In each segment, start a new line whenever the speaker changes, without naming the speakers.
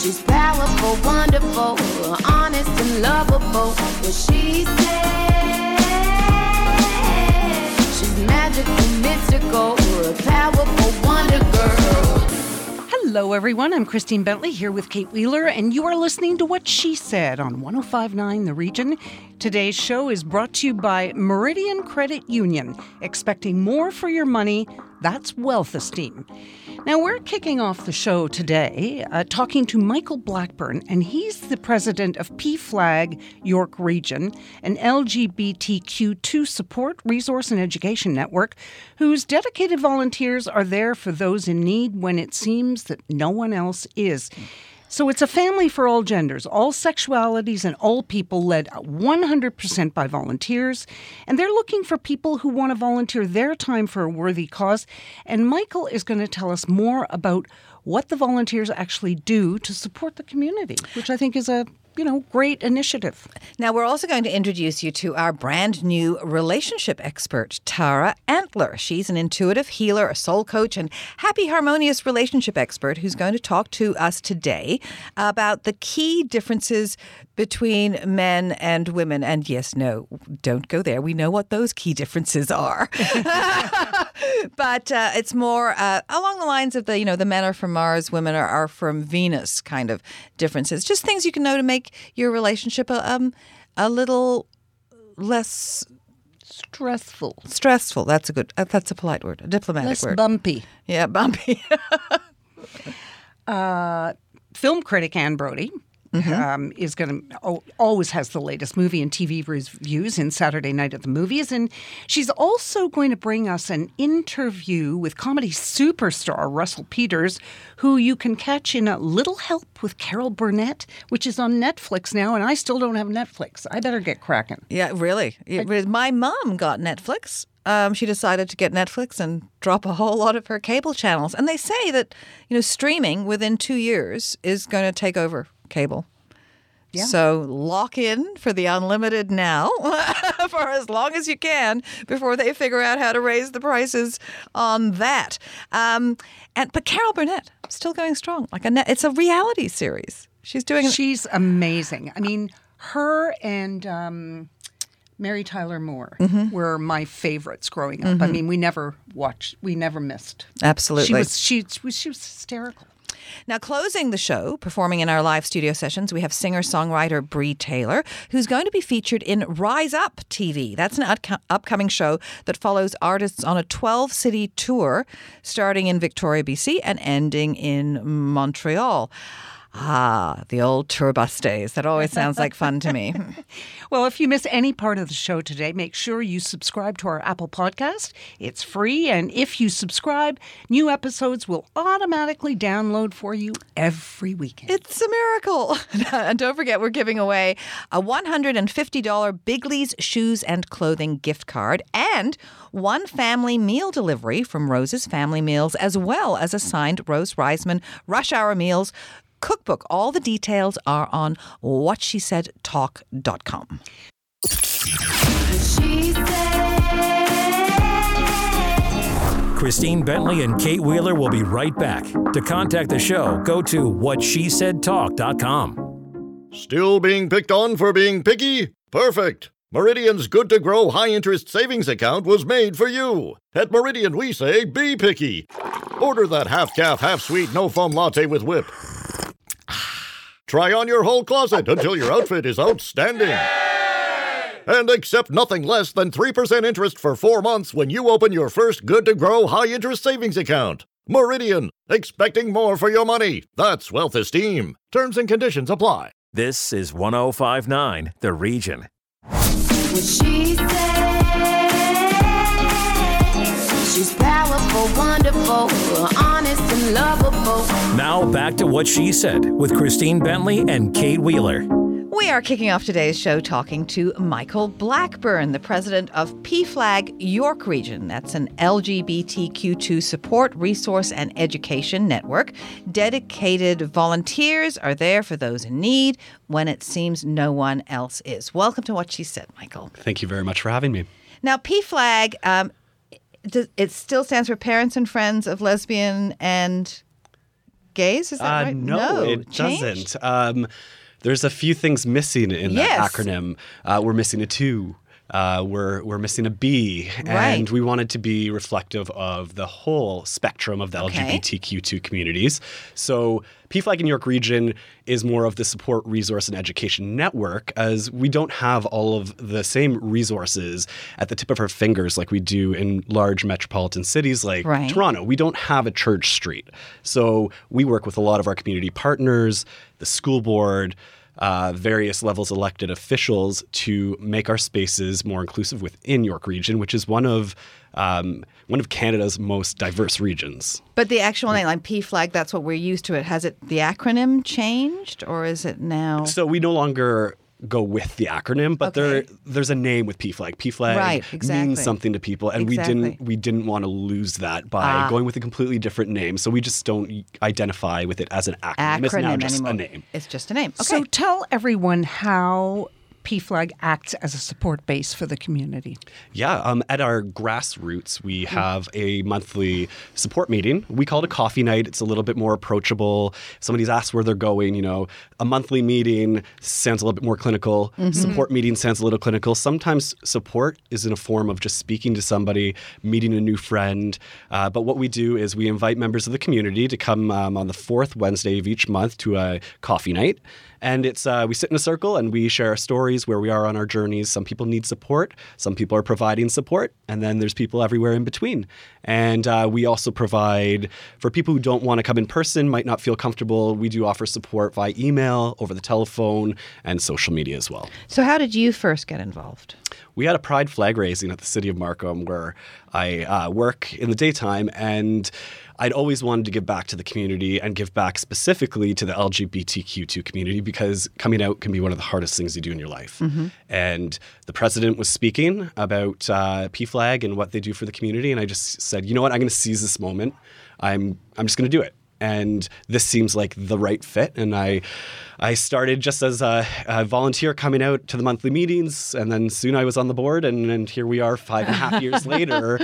She's powerful, wonderful, honest and lovable. What she said.
Hello, everyone. I'm Christine Bentley here with Kate Wheeler, and you are listening to What She Said on 1059 The Region. Today's show is brought to you by Meridian Credit Union. Expecting more for your money, that's wealth esteem. Now, we're kicking off the show today uh, talking to Michael Blackburn, and he's the president of PFLAG York Region, an LGBTQ2 support, resource, and education network whose dedicated volunteers are there for those in need when it seems that no one else is. So it's a family for all genders, all sexualities, and all people led 100% by volunteers. And they're looking for people who want to volunteer their time for a worthy cause. And Michael is going to tell us more about what the volunteers actually do to support the community, which I think is a you know, great initiative.
Now, we're also going to introduce you to our brand new relationship expert, Tara Antler. She's an intuitive healer, a soul coach, and happy, harmonious relationship expert who's going to talk to us today about the key differences between men and women. And yes, no, don't go there. We know what those key differences are. but uh, it's more uh, along the lines of the, you know, the men are from Mars, women are, are from Venus kind of differences. Just things you can know to make your relationship a, um, a little less
Stressful,
stressful. That's a good, uh, that's a polite word, a diplomatic
less
word.
bumpy.
yeah, bumpy.
uh, film critic Anne Brodie um, is going to always has the latest movie and TV reviews in Saturday Night at the Movies, and she's also going to bring us an interview with comedy superstar Russell Peters, who you can catch in a Little Help with Carol Burnett, which is on Netflix now, and I still don't have Netflix. I better get cracking.
yeah, really. Was- my mom got Netflix. Um, she decided to get Netflix and drop a whole lot of her cable channels. And they say that, you know, streaming within two years is going to take over cable.
Yeah.
So lock in for the unlimited now for as long as you can before they figure out how to raise the prices on that. Um, and but Carol Burnett still going strong. Like a net, it's a reality series. She's doing
She's amazing. I mean, her and um, Mary Tyler Moore
Mm-hmm.
were my favorites growing up. I mean, we never watched, we never missed.
absolutely.
She was she she was hysterical.
Now, closing the show, performing in our live studio sessions, we have singer songwriter Bree Taylor, who's going to be featured in Rise Up TV. That's an upco- upcoming show that follows artists on a 12 city tour starting in Victoria, BC, and ending in Montreal. Ah, the old tour bus days. That always sounds like fun to me.
Well, if you miss any part of the show today, make sure you subscribe to our Apple podcast. It's free, and if you subscribe, new episodes will automatically download for you every weekend.
It's a miracle. and don't forget, we're giving away a $150 Bigley's Shoes and Clothing gift card and one family meal delivery from Rose's Family Meals, as well as a signed Rose Reisman Rush Hour Meals cookbook. All the details are on whatshesaidtalk.com.
She said.
Christine Bentley and Kate Wheeler will be right back. To contact the show, go to whatshesaidtalk.com.
Still being picked on for being picky? Perfect! Meridian's good to grow high interest savings account was made for you. At Meridian, we say be picky. Order that half calf, half sweet, no foam latte with whip. Try on your whole closet until your outfit is outstanding. And accept nothing less than 3% interest for four months when you open your first good to grow high interest savings account. Meridian, expecting more for your money. That's wealth esteem. Terms and conditions apply.
This is 1059 The Region.
What she said. She's powerful, wonderful, honest and lovable.
Now back to what she said with Christine Bentley and Kate Wheeler.
We are kicking off today's show talking to Michael Blackburn, the president of PFLAG York Region. That's an LGBTQ2 support, resource, and education network. Dedicated volunteers are there for those in need when it seems no one else is. Welcome to What She Said, Michael.
Thank you very much for having me.
Now, PFLAG, um, it, it still stands for Parents and Friends of Lesbian and Gays. Is that
Uh,
right?
no, it
changed?
doesn't. Um, there's a few things missing in
Yes.
that acronym. Uh, we're missing a two. Uh, we're we're missing a B, and
Right.
we wanted to be reflective of the whole spectrum of the
Okay.
LGBTQ2 communities. So PFLAG in York Region is more of the support, resource, and education network, as we don't have all of the same resources at the tip of our fingers like we do in large metropolitan cities like
Right.
Toronto. We don't have a church street. So we work with a lot of our community partners, the school board, uh, various levels elected officials to make our spaces more inclusive within York Region, which is one of um, one of Canada's most diverse regions.
But the actual name, like PFLAG, that's what we're used to. It has it the acronym changed, or is it now?
So we no longer go with the acronym, but there there's a name with PFLAG. PFLAG
Right, exactly.
means something to people, and we didn't we didn't want to lose that by
Ah.
going with a completely different name. So we just don't identify with it as an acronym. it's now just
anymore.
a name.
It's just a name. Okay.
So tell everyone how PFLAG acts as a support base for the community.
Yeah, um, at our grassroots, we have a monthly support meeting. We call it a coffee night. It's a little bit more approachable. Somebody's asked where they're going, you know, a monthly meeting sounds a little bit more clinical. Support meeting sounds a little clinical. Sometimes support is in a form of just speaking to somebody, meeting a new friend. Uh, but what we do is we invite members of the community to come um, on the fourth Wednesday of each month to a coffee night. And it's uh, we sit in a circle and we share our stories where we are on our journeys. Some people need support, some people are providing support, and then there's people everywhere in between. And uh, we also provide for people who don't want to come in person, might not feel comfortable. We do offer support via email, over the telephone, and social media as well.
so how did you first get involved?
We had a pride flag raising at the city of Markham where I uh, work in the daytime, and I'd always wanted to give back to the community and give back specifically to the LGBTQ2 community because coming out can be one of the hardest things you do in your life. And the president was speaking about uh, PFLAG and what they do for the community, and I just said, you know what, I'm going to seize this moment. I'm I'm just going to do it and this seems like the right fit. And I, I started just as a, a volunteer coming out to the monthly meetings, and then soon I was on the board, and, and here we are five and a half years later.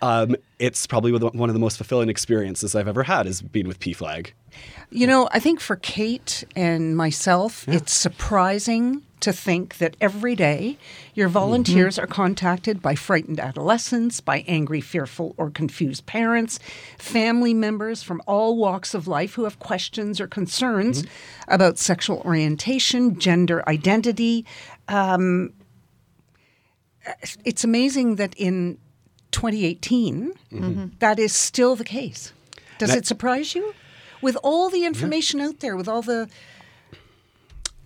Um, it's probably one of the most fulfilling experiences I've ever had is being with PFLAG.
You know, I think for Kate and myself, it's surprising to think that every day your volunteers are contacted by frightened adolescents, by angry, fearful, or confused parents, family members from all walks of life who have questions or concerns about sexual orientation, gender identity. Um, it's amazing that in 2018, that is still the case. Does
And I-
it surprise you? With all the information out there, with all the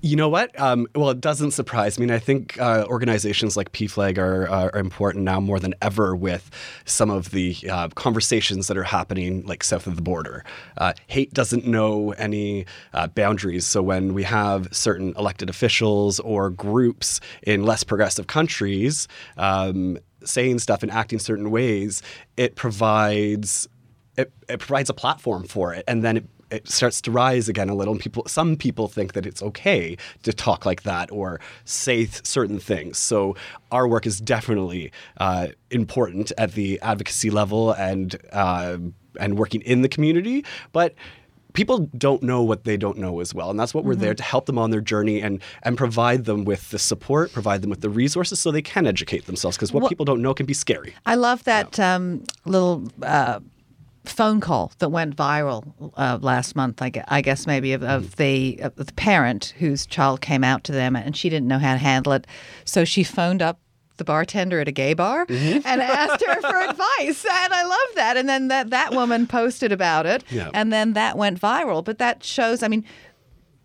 You know what? Um, well, it doesn't surprise me. And I think uh, organizations like PFLAG are, are important now more than ever with some of the uh, conversations that are happening like south of the border. Uh, hate doesn't know any uh, boundaries. So when we have certain elected officials or groups in less progressive countries um, saying stuff and acting certain ways, it provides it, it provides a platform for it, and then it, it starts to rise again a little. And people, some people think that it's okay to talk like that or say th- certain things. So our work is definitely uh, important at the advocacy level and uh, and working in the community, but. People don't know what they don't know as well, and that's what we're there to help them on their journey and and provide them with the support, provide them with the resources so they can educate themselves. Because what
Well-
people don't know can be scary.
I love that um, little uh, phone call that went viral uh, last month. I guess, I guess maybe of, of the of the parent whose child came out to them and she didn't know how to handle it, so she phoned up the bartender at a gay bar and asked her for advice. And I love that. And then that that woman posted about it,
Yeah.
and then that went viral. But that shows. I mean.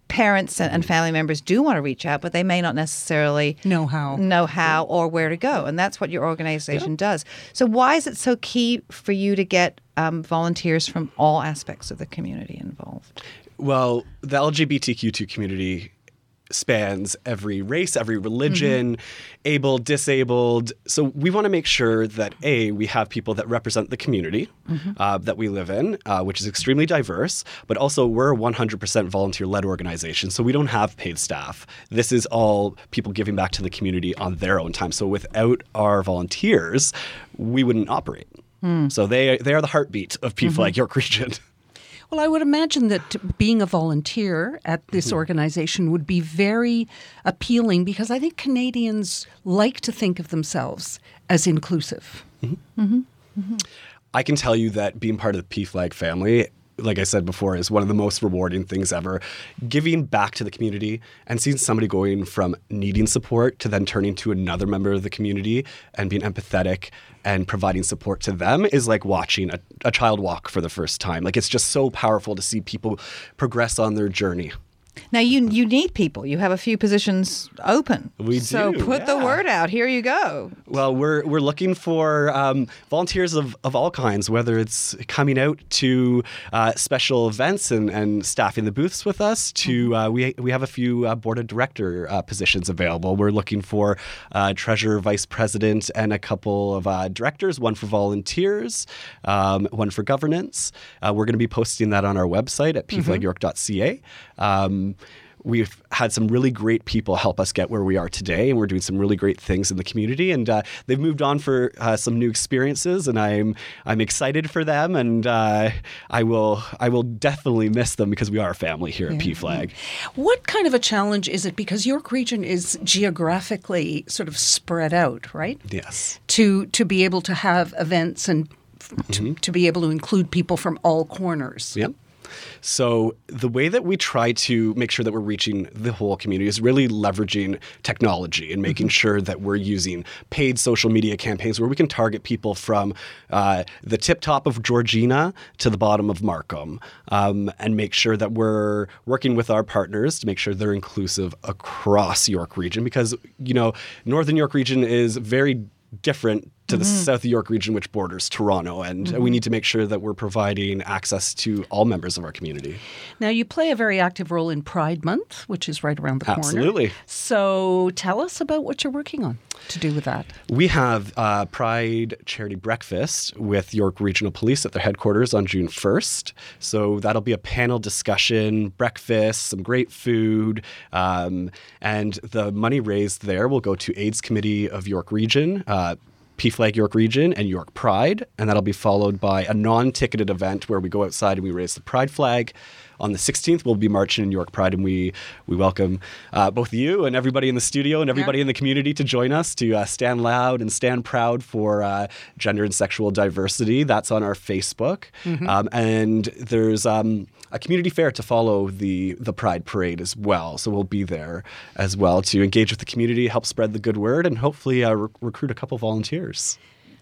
Parents and and family members do want to reach out, but they may not necessarily
Know how.
know how or where to go, and that's what your organization does. So, why is it so key for you to get um, volunteers from all aspects of the community involved?
Well, the LGBTQ2 community spans every race, every religion, able, disabled. So we want to make sure that A, we have people that represent the community uh, that we live in, uh, which is extremely diverse, but also we're a 100% volunteer led organization. So we don't have paid staff. This is all people giving back to the community on their own time. So without our volunteers, we wouldn't operate. Hmm. So they, they are the heartbeat of people mm-hmm. like York Region.
Well, I would imagine that being a volunteer at this
Mm-hmm.
organization would be very appealing because I think Canadians like to think of themselves as inclusive. Mm-hmm. Mm-hmm.
I can tell you that being part of the P Flag family, like I said before, is one of the most rewarding things ever. Giving back to the community and seeing somebody going from needing support to then turning to another member of the community and being empathetic and providing support to them is like watching a, a child walk for the first time. Like it's just so powerful to see people progress on their journey.
Now you you need people. You have a few positions open.
We
so
do,
put the word out. Here you go.
Well, we're we're looking for um, volunteers of, of all kinds, whether it's coming out to uh, special events and, and staffing the booths with us. To uh, we we have a few uh, board of director uh, positions available. We're looking for uh, treasurer, vice president, and a couple of uh, directors. One for volunteers, um, one for governance. Uh, we're going to be posting that on our website at pflagyork.ca. Um, We've had some really great people help us get where we are today, and we're doing some really great things in the community. And uh, they've moved on for uh, some new experiences, and I'm I'm excited for them. And uh, I will I will definitely miss them because we are a family here at P Flag.
What kind of a challenge is it? Because York Region is geographically sort of spread out, right?
Yes.
To to be able to have events and to,
Mm-hmm.
to be able to include people from all corners.
Yep. So the way that we try to make sure that we're reaching the whole community is really leveraging technology and making sure that we're using paid social media campaigns where we can target people from uh, the tip top of Georgina to the bottom of Markham, um, and make sure that we're working with our partners to make sure they're inclusive across York Region because you know Northern York Region is very different to the South York region, which borders Toronto, and we need to make sure that we're providing access to all members of our community.
Now, you play a very active role in Pride Month, which is right around the corner.
Absolutely.
So tell us about what you're working on to do with that.
We have uh, Pride Charity Breakfast with York Regional Police at their headquarters on June 1st. So that'll be a panel discussion, breakfast, some great food, um, and the money raised there will go to AIDS Committee of York Region. Uh, P Flag York Region and York Pride, and that'll be followed by a non-ticketed event where we go outside and we raise the Pride flag. On the 16th, we'll be marching in York Pride, and we we welcome uh, both you and everybody in the studio and everybody in the community to join us to uh, stand loud and stand proud for uh, gender and sexual diversity. That's on our Facebook, um, and there's. Um, a community fair to follow the the Pride Parade as well. So we'll be there as well to engage with the community, help spread the good word, and hopefully uh, re- recruit a couple volunteers.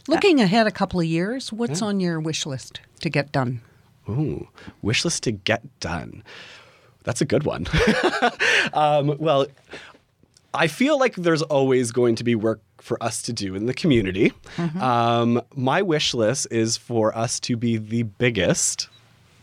Looking ahead a couple of years, what's on your wish list to get done?
Ooh, wish list to get done. That's a good one. um, well, I feel like there's always going to be work for us to do in the community. Um, my wish list is for us to be the biggest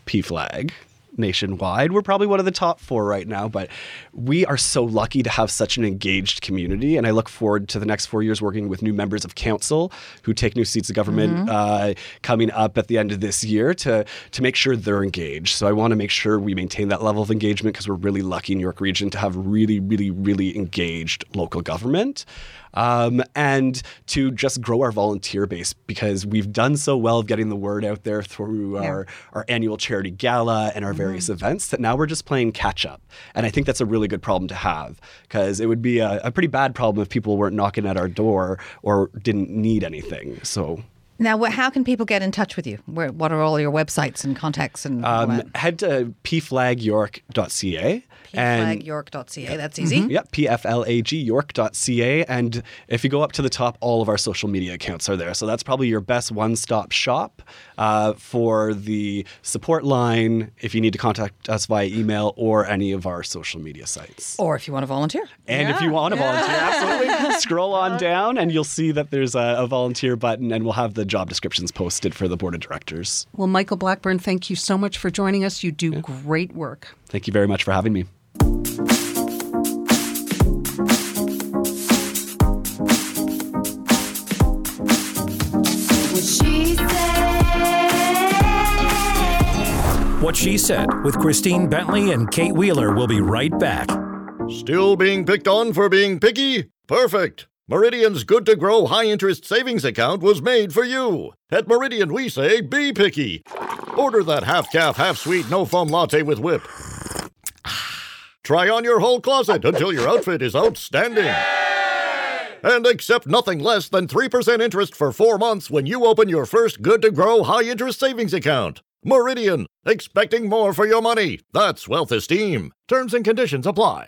P flag nationwide. We're probably one of the top four right now, but we are so lucky to have such an engaged community. And I look forward to the next four years working with new members of council who take new seats of government uh, coming up at the end of this year to, to make sure they're engaged. So I want to make sure we maintain that level of engagement because we're really lucky in York Region to have really, really, really engaged local government. Um, and to just grow our volunteer base because we've done so well of getting the word out there through our, our annual charity gala and our various events that now we're just playing catch up. And I think that's a really good problem to have because it would be a, a pretty bad problem if people weren't knocking at our door or didn't need anything. So
Now, how can people get in touch with you? Where, what are all your websites and contacts and
um, head to pflagyork.ca. and
Pflagyork.ca. That's easy.
Yep, P-F-L-A-G, york.ca. And if you go up to the top, all of our social media accounts are there. So that's probably your best one-stop shop uh, for the support line if you need to contact us via email or any of our social media sites.
Or if you want to volunteer.
And if you want to volunteer, absolutely, scroll on down and you'll see that there's a, a volunteer button and we'll have the job descriptions posted for the board of directors.
Well, Michael Blackburn, thank you so much for joining us. You do great work.
Thank you very much for having me.
What She Said with Christine Bentley and Kate Wheeler will be right back.
Still being picked on for being picky? Perfect! Meridian's Good to Grow High Interest Savings Account was made for you. At Meridian, we say be picky. Order that half calf, half sweet, no foam latte with whip. Try on your whole closet until your outfit is outstanding. And accept nothing less than 3% interest for four months when you open your first good to grow high interest savings account. Meridian, expecting more for your money. That's wealth esteem. Terms and conditions apply.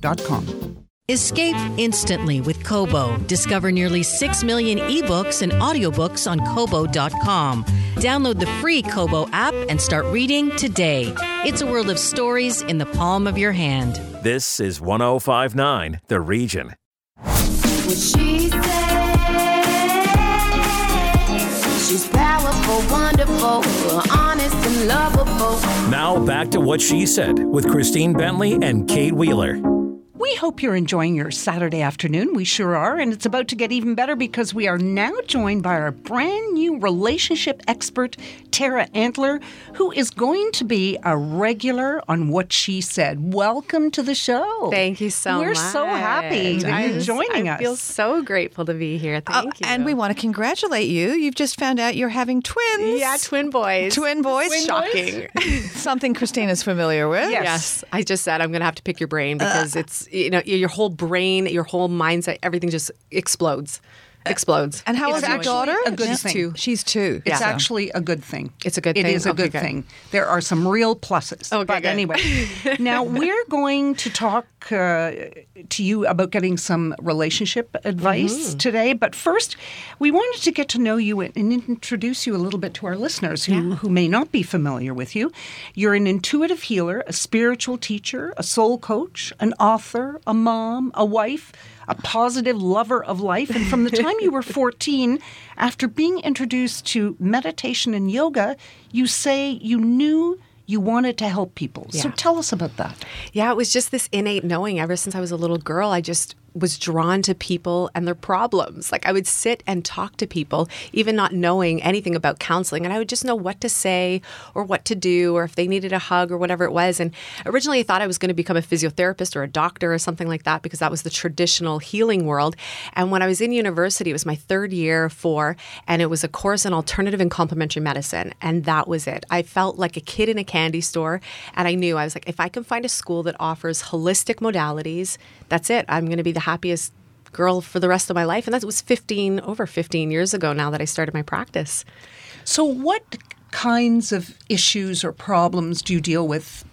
kearnsandco.com.
Escape instantly with Kobo. Discover nearly 6 million ebooks and audiobooks on Kobo.com. Download the free Kobo app and start reading today. It's a world of stories in the palm of your hand.
This is 1059 The Region.
What she said. She's powerful, wonderful, honest and lovable.
Now back to What She Said with Christine Bentley and Kate Wheeler.
We hope you're enjoying your Saturday afternoon. We sure are. And it's about to get even better because we are now joined by our brand new relationship expert, Tara Antler, who is going to be a regular on What She Said. Welcome to the show.
Thank you so much.
We're so happy that
I
you're
just-
joining
I
us.
I feel so grateful to be here.
Oh,
Thank you.
And we want to congratulate you. You've just found out you're having twins.
yeah, twin boys.
Twin boys.
Shocking.
Something Christina's familiar with.
Yes.
Yes, I just said I'm going to have to pick your brain
Uh,
because it's you know your whole brain, your whole mindset, everything just explodes, explodes.
And how
It's
old is your daughter?
a good
She's
thing.
two. She's two.
It's
Yeah.
actually a good thing.
It's a good
It
thing?
is a
Okay,
good,
good.
thing. There are some real pluses.
Okay,
but
good.
anyway, now we're going to talk uh, to you about getting some relationship advice
Mm-hmm.
today. But first, we wanted to get to know you and and introduce you a little bit to our listeners who, who may not be familiar with you. You're an intuitive healer, a spiritual teacher, a soul coach, an author, a mom, a wife a positive lover of life. And from the time you were 14, after being introduced to meditation and yoga, you say you knew you wanted to help people. So tell us about that.
Yeah, it was just this innate knowing. Ever since I was a little girl, I just was drawn to people and their problems. Like I would sit and talk to people, even not knowing anything about counseling, and I would just know what to say or what to do or if they needed a hug or whatever it was. And originally, I thought I was going to become a physiotherapist or a doctor or something like that because that was the traditional healing world. And when I was in university, it was my third year for, and it was a course in alternative and complementary medicine, and that was it. I felt like a kid in a candy store, and I knew I was like, if I can find a school that offers holistic modalities, that's it. I'm going to be the happiest girl for the rest of my life. And that was 15, over 15 years ago now that I started my practice.
So, what kinds of issues or problems do you deal with?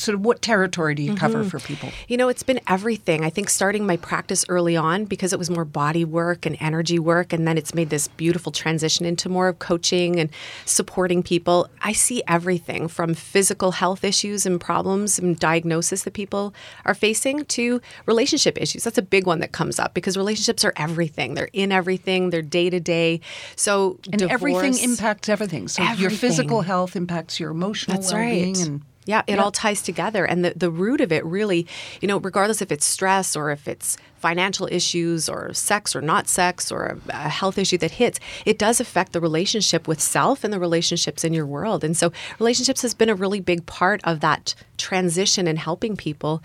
Sort of what territory do you cover mm-hmm. for people?
You know, it's been everything. I think starting my practice early on because it was more body work and energy work, and then it's made this beautiful transition into more of coaching and supporting people. I see everything from physical health issues and problems and diagnosis that people are facing to relationship issues. That's a big one that comes up because relationships are everything. They're in everything, they're day to day. So,
And everything impacts everything. So, your physical health impacts your emotional
That's
well-being
right.
and
yeah, it all ties together. And the, the root of it really, you know, regardless if it's stress or if it's financial issues or sex or not sex or a, a health issue that hits, it does affect the relationship with self and the relationships in your world. And so relationships has been a really big part of that transition and helping people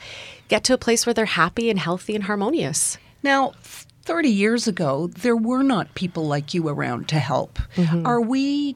get to a place where they're happy and healthy and harmonious.
Now, 30 years ago, there were not people like you around to help.
Mm-hmm.
Are we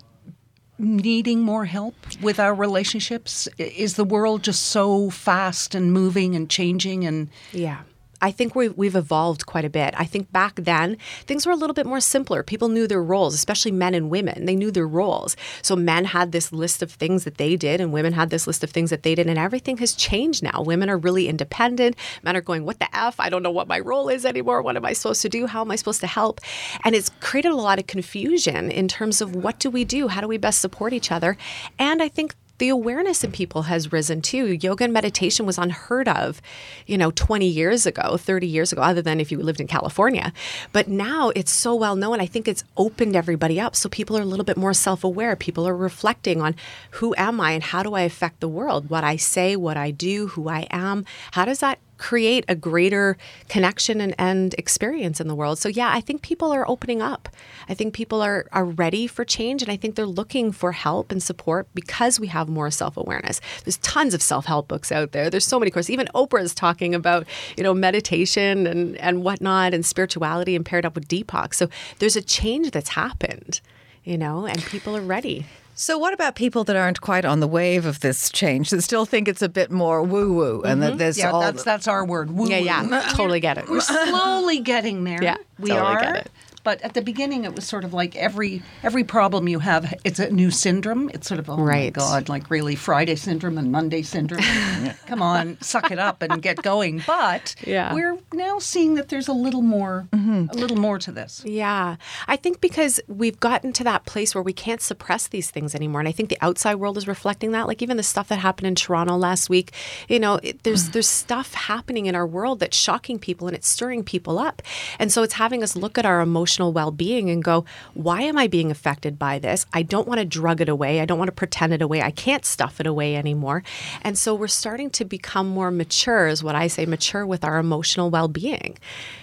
needing more help with our relationships? Is the world just so fast and moving and changing and
Yeah. I think we've, we've evolved quite a bit. I think back then, things were a little bit more simpler. People knew their roles, especially men and women. They knew their roles. So men had this list of things that they did, and women had this list of things that they did. And everything has changed now. Women are really independent. Men are going, What the F? I don't know what my role is anymore. What am I supposed to do? How am I supposed to help? And it's created a lot of confusion in terms of what do we do? How do we best support each other? And I think the awareness in people has risen too. Yoga and meditation was unheard of, you know, 20 years ago, 30 years ago, other than if you lived in California. But now it's so well known. I think it's opened everybody up. So people are a little bit more self aware. People are reflecting on who am I and how do I affect the world? What I say, what I do, who I am. How does that create a greater connection and, and experience in the world. So yeah, I think people are opening up. I think people are are ready for change and I think they're looking for help and support because we have more self-awareness. There's tons of self-help books out there. There's so many courses. Even Oprah is talking about, you know, meditation and, and whatnot and spirituality and paired up with Deepak. So there's a change that's happened, you know, and people are ready.
So, what about people that aren't quite on the wave of this change that still think it's a bit more woo woo and that mm-hmm. there's
Yeah,
all
that's that's our word. Woo-woo.
Yeah, yeah, totally get it.
We're slowly getting there.
Yeah,
we
totally
are.
Get it.
But at the beginning, it was sort of like every every problem you have, it's a new syndrome. It's sort of oh my god, like really Friday syndrome and Monday syndrome. Come on, suck it up and get going. But
Yeah.
we're now seeing that there's a little more, mm-hmm. a little more to this.
Yeah. I think because we've gotten to that place where we can't suppress these things anymore. And I think the outside world is reflecting that. Like even the stuff that happened in Toronto last week, you know, it, there's there's stuff happening in our world that's shocking people and it's stirring people up. And so it's having us look at our emotional well-being and go, why am I being affected by this? I don't want to drug it away. I don't want to pretend it away. I can't stuff it away anymore. And so we're starting to become more mature, is what I say, mature with our emotional well-being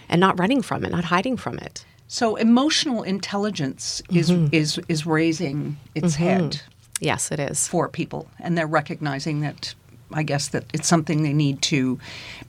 and not running from it, not hiding from it.
So emotional intelligence is mm-hmm. is is raising its mm-hmm. head
Yes, it is.
for people, and they're recognizing that. I guess that it's something they need to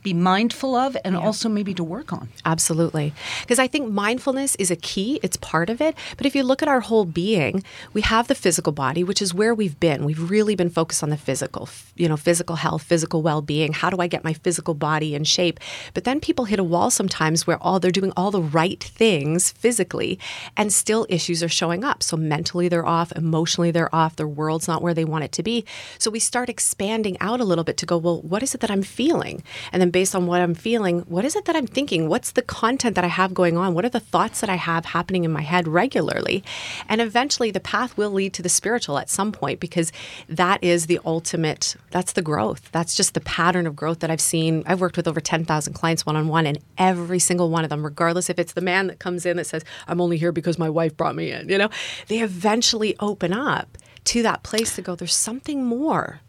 be mindful of, and also maybe to work on.
Absolutely. Because I think mindfulness is a key, it's part of it. But if you look at our whole being, we have the physical body, which is where we've been. We've really been focused on the physical, you know, physical health, physical well being. How do I get my physical body in shape? But then people hit a wall sometimes where all they're doing all the right things physically and still issues are showing up. So mentally they're off, emotionally they're off, their world's not where they want it to be. So we start expanding out a little bit to go, well, what is it that I'm feeling? And then based on what I'm feeling, what is it that I'm thinking? What's the content that I have going on? What are the thoughts that I have happening in my head regularly? And eventually the path will lead to the spiritual at some point because that is the ultimate, that's the growth. That's just the pattern of growth that I've seen. I've worked with over 10,000 clients one on one, and every single one of them, regardless if it's the man that comes in that says, I'm only here because my wife brought me in, you know, they eventually open up to that place to go, there's something more.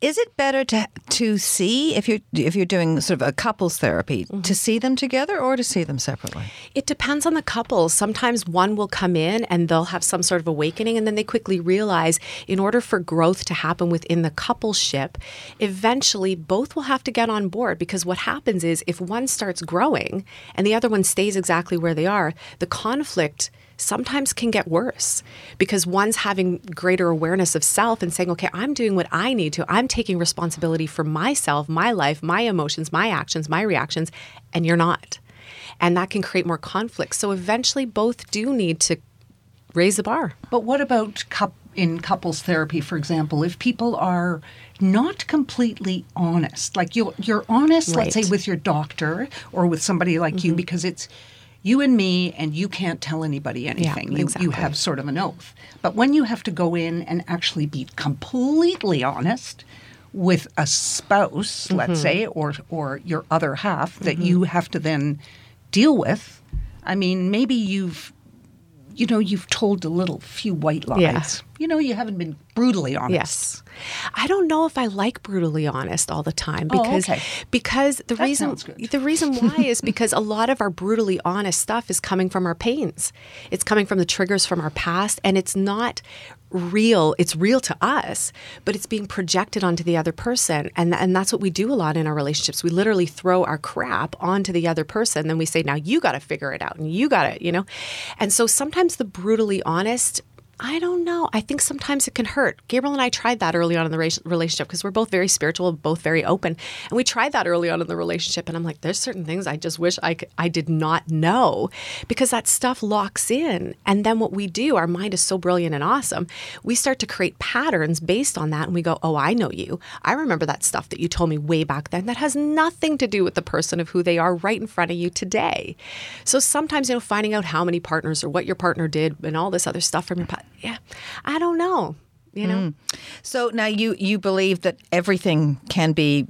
Is it better to to see if you're if you're doing sort of a couples therapy mm-hmm. to see them together or to see them separately?
It depends on the couple. Sometimes one will come in and they'll have some sort of awakening, and then they quickly realize in order for growth to happen within the coupleship, eventually both will have to get on board because what happens is if one starts growing and the other one stays exactly where they are, the conflict sometimes can get worse because one's having greater awareness of self and saying, okay, I'm doing what I need to. I'm taking responsibility for myself, my life, my emotions, my actions, my reactions, and you're not. And that can create more conflict. So eventually both do need to raise the bar.
But what about in couples therapy, for example, if people are not completely honest, like you're you're honest, let's say with your doctor or with somebody like you, mm-hmm. because it's you and me, and you can't tell anybody anything. you, you
exactly.
have sort of an oath. But when you have to go in and actually be completely honest with a spouse, let's mm-hmm. say, or or your other half that mm-hmm. you have to then deal with, I mean, maybe you've you know, you've told a little few white lies.
Yeah.
You know, you haven't been brutally honest.
Yes. I don't know if I like brutally honest all the time
Oh,
because
okay.
because the
That
reason the reason why is because a lot of our brutally honest stuff is coming from our pains. It's coming from the triggers from our past and it's not real. It's real to us, but it's being projected onto the other person and and that's what we do a lot in our relationships. We literally throw our crap onto the other person then we say now you got to figure it out and you got to, you know. And so sometimes the brutally honest I don't know. I think sometimes it can hurt. Gabriel and I tried that early on in the relationship because we're both very spiritual, both very open, and we tried that early on in the relationship. And I'm like, there's certain things I just wish I could, I did not know because that stuff locks in. And then what we do, our mind is so brilliant and awesome. We start to create patterns based on that, and we go, oh, I know you. I remember that stuff that you told me way back then. That has nothing to do with the person of who they are right in front of you today. So sometimes, you know, finding out how many partners or what your partner did and all this other stuff from your past, yeah, I don't know. you know?
So now you you believe that everything can be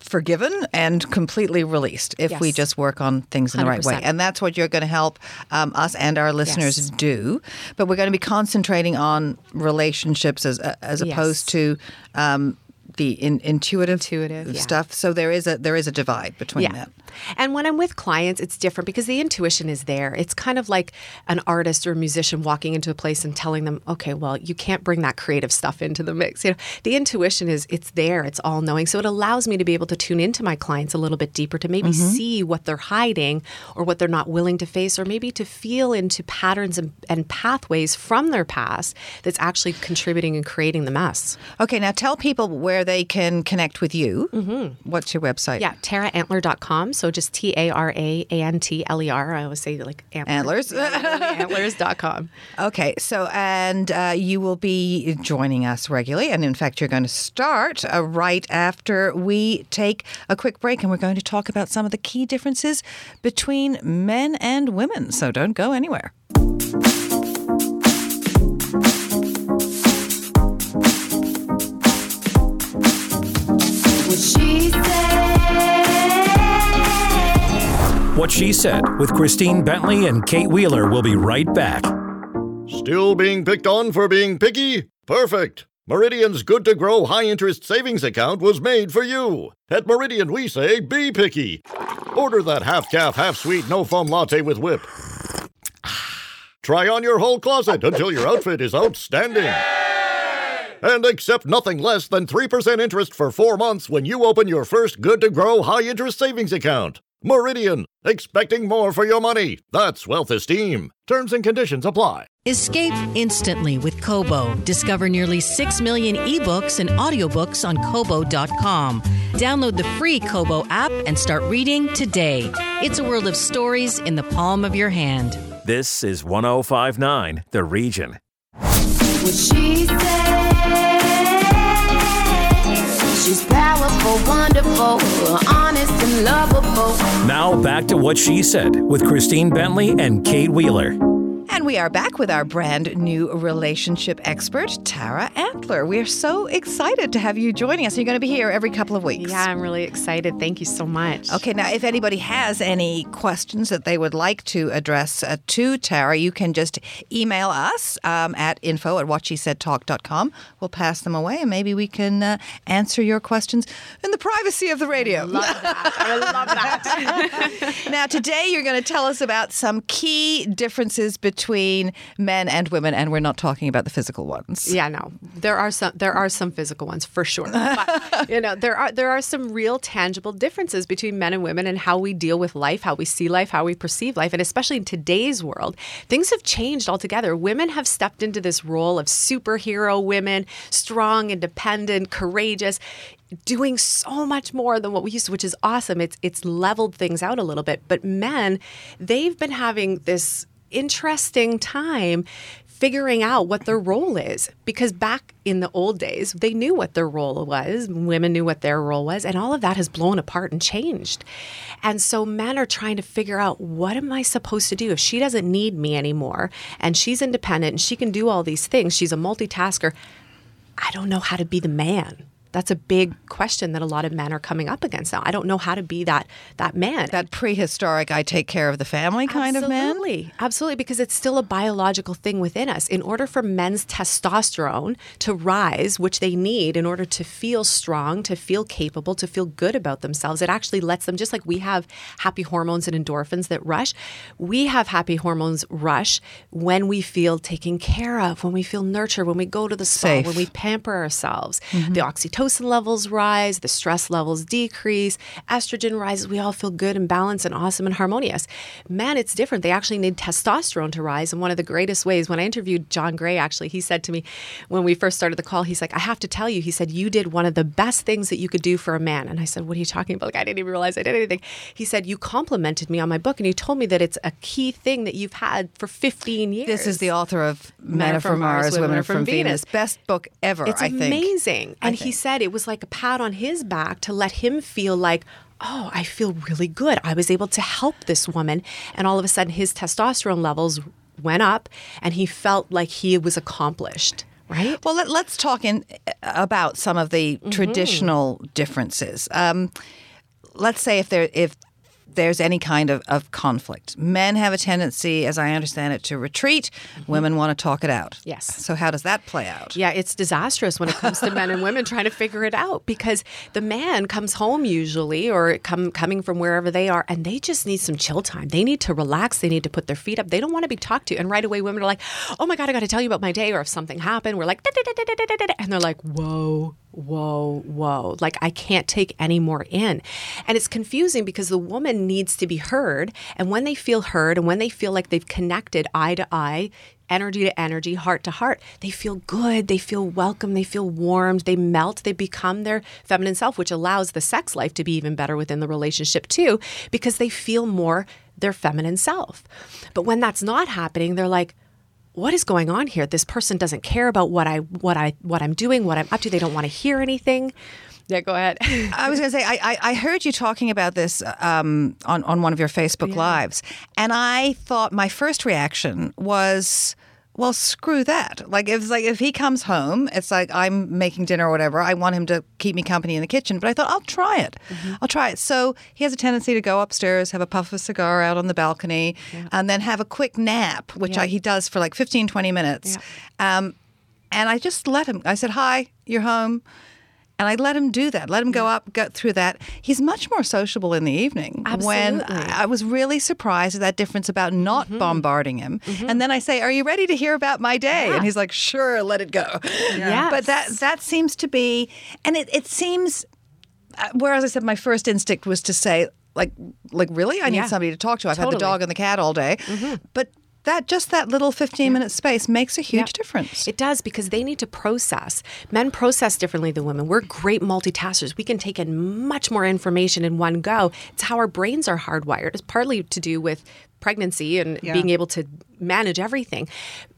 forgiven and completely released if we just work on things in the right way. And that's what you're going to help um, us and our listeners
Yes.
do. But we're going to be concentrating on relationships as as
Yes.
opposed to um, the in, intuitive,
Intuitive, yeah.
stuff. So there is a there is a divide between
Yeah.
that.
And when I'm with clients, it's different because the intuition is there. It's kind of like an artist or a musician walking into a place and telling them, okay, well, you can't bring that creative stuff into the mix. You know, the intuition is it's there, it's all knowing. So it allows me to be able to tune into my clients a little bit deeper to maybe mm-hmm. see what they're hiding or what they're not willing to face, or maybe to feel into patterns and, and pathways from their past that's actually contributing and creating the mess.
Okay, now tell people where they can connect with you. Mm-hmm. What's your website?
Yeah, taraantler.com. So just T A R A A N T L E R. I always say like
Antlers. Antlers.
antlers.com.
Okay, so and uh, you will be joining us regularly, and in fact, you're going to start uh, right after we take a quick break, and we're going to talk about some of the key differences between men and women. So don't go anywhere.
What She Said
with Christine Bentley and Kate Wheeler will be right back.
Still being picked on for being picky? Perfect. Meridian's good to grow high interest savings account was made for you. At Meridian, we say be picky. Order that half calf, half sweet, no foam latte with whip. Try on your whole closet until your outfit is outstanding. And accept nothing less than 3% interest for four months when you open your first good to grow high interest savings account. Meridian, expecting more for your money. That's wealth esteem. Terms and conditions apply.
Escape instantly with Kobo. Discover nearly 6 million ebooks and audiobooks on Kobo.com. Download the free Kobo app and start reading today. It's a world of stories in the palm of your hand.
This is 1059 The Region.
What she said. She's powerful, wonderful, honest and lovable.
Now back to What She Said with Christine Bentley and Kate Wheeler.
And we are back with our brand new relationship expert, Tara Antler. We are so excited to have you joining us. You're going to be here every couple of weeks.
Yeah, I'm really excited. Thank you so much.
Okay, now if anybody has any questions that they would like to address uh, to Tara, you can just email us um, at info at whatshesaidtalk.com. We'll pass them away and maybe we can uh, answer your questions in the privacy of the radio.
I love that. I love that.
now, today you're going to tell us about some key differences between men and women, and we're not talking about the physical ones.
Yeah, no, there are some there are some physical ones for sure. But, you know, there are there are some real tangible differences between men and women and how we deal with life, how we see life, how we perceive life, and especially in today's world, things have changed altogether. Women have stepped into this role of superhero women, strong, independent, courageous. Doing so much more than what we used to, which is awesome. It's it's leveled things out a little bit. But men, they've been having this interesting time figuring out what their role is. Because back in the old days they knew what their role was women knew what their role was and all of that has blown apart and changed. And so men are trying to figure out what am i supposed to do? If she doesn't need me anymore and she's independent and she can do all these things she's a multitasker i don't know how to be the man that's a big question that a lot of men are coming up against now. I don't know how to be that that man.
That prehistoric, I take care of the family kind of man.
Absolutely. Absolutely, because it's still a biological thing within us. In order for men's testosterone to rise, which they need in order to feel strong, to feel capable, to feel good about themselves, it actually lets them, just like we have happy hormones and endorphins that rush, we have happy hormones rush when we feel taken care of, when we feel nurtured, when we go to the spa,
Safe.
when we pamper ourselves. Mm-hmm. The oxytocin levels rise, the stress levels decrease, estrogen rises. We all feel good and balanced and awesome and harmonious. Men, it's different. They actually need testosterone to rise. And one of the greatest ways, when I interviewed John Gray, actually, he said to me when we first started the call, he's like, I have to tell you, he said, you did one of the best things that you could do for a man. And I said, What are you talking about? Like, I didn't even realize I did anything. He said, You complimented me on my book and you told me that it's a key thing that you've had for 15 years.
This is the author of Men, Are from Mars, Women Are from, Venus. Best book ever,
It's
I think.
amazing.
I
And he
think.
Said it was like a pat on his back to let him feel like, oh, I feel really good. I was able to help this woman. And all of a sudden, his testosterone levels went up and he felt like he was accomplished. Right?
Well, let, let's talk in about some of the traditional differences. Um, let's say if there if there's any kind of, of conflict, men have a tendency, as I understand it, to retreat. Mm-hmm. Women want to talk it out.
Yes.
So how does that play out?
Yeah, it's disastrous when it comes to men and women trying to figure it out because the man comes home usually or come coming from wherever they are and they just need some chill time. They need to relax. They need to put their feet up. They don't want to be talked to. And right away, women are like, "Oh my god, I got to tell you about my day." Or if something happened, we're like, and they're like, "Whoa." Whoa, whoa. Like, I can't take any more in. And it's confusing because the woman needs to be heard. And when they feel heard and when they feel like they've connected eye to eye, energy to energy, heart to heart, they feel good, they feel welcome, they feel warmed, they melt, they become their feminine self, which allows the sex life to be even better within the relationship too, because they feel more their feminine self. But when that's not happening, they're like, what is going on here? This person doesn't care about what I what I what I'm doing, what I'm up to. They don't want to hear anything. Yeah, go ahead.
I was going to say, I, I, I heard you talking about this um, on, on one of your Facebook Lives, and I thought my first reaction was, well, screw that. Like, if, like, if he comes home, it's like I'm making dinner or whatever. I want him to keep me company in the kitchen, but I thought, I'll try it. I'll try it. So he has a tendency to go upstairs, have a puff of cigar out on the balcony, and then have a quick nap, which I, he does for like 15, 20 minutes. Um, and I just let him. I said, "Hi, you're home," and I let him do that. Let him go mm. up, go through that. He's much more sociable in the evening.
Absolutely.
I, I was really surprised at that difference about not mm-hmm. bombarding him. Mm-hmm. And then I say, "Are you ready to hear about my day?" And he's like, "Sure, let it go."
Yes.
But that that seems to be, and it it seems. uh, Whereas I said my first instinct was to say, like, like really, I need
Yeah.
somebody to talk to. I've had the dog and the cat all day, mm-hmm. but that just that little fifteen minute space makes a huge difference.
It does because they need to process. Men process differently than women. We're great multitaskers. We can take in much more information in one go. It's how our brains are hardwired. It's partly to do with pregnancy and
Yeah.
being able to manage everything.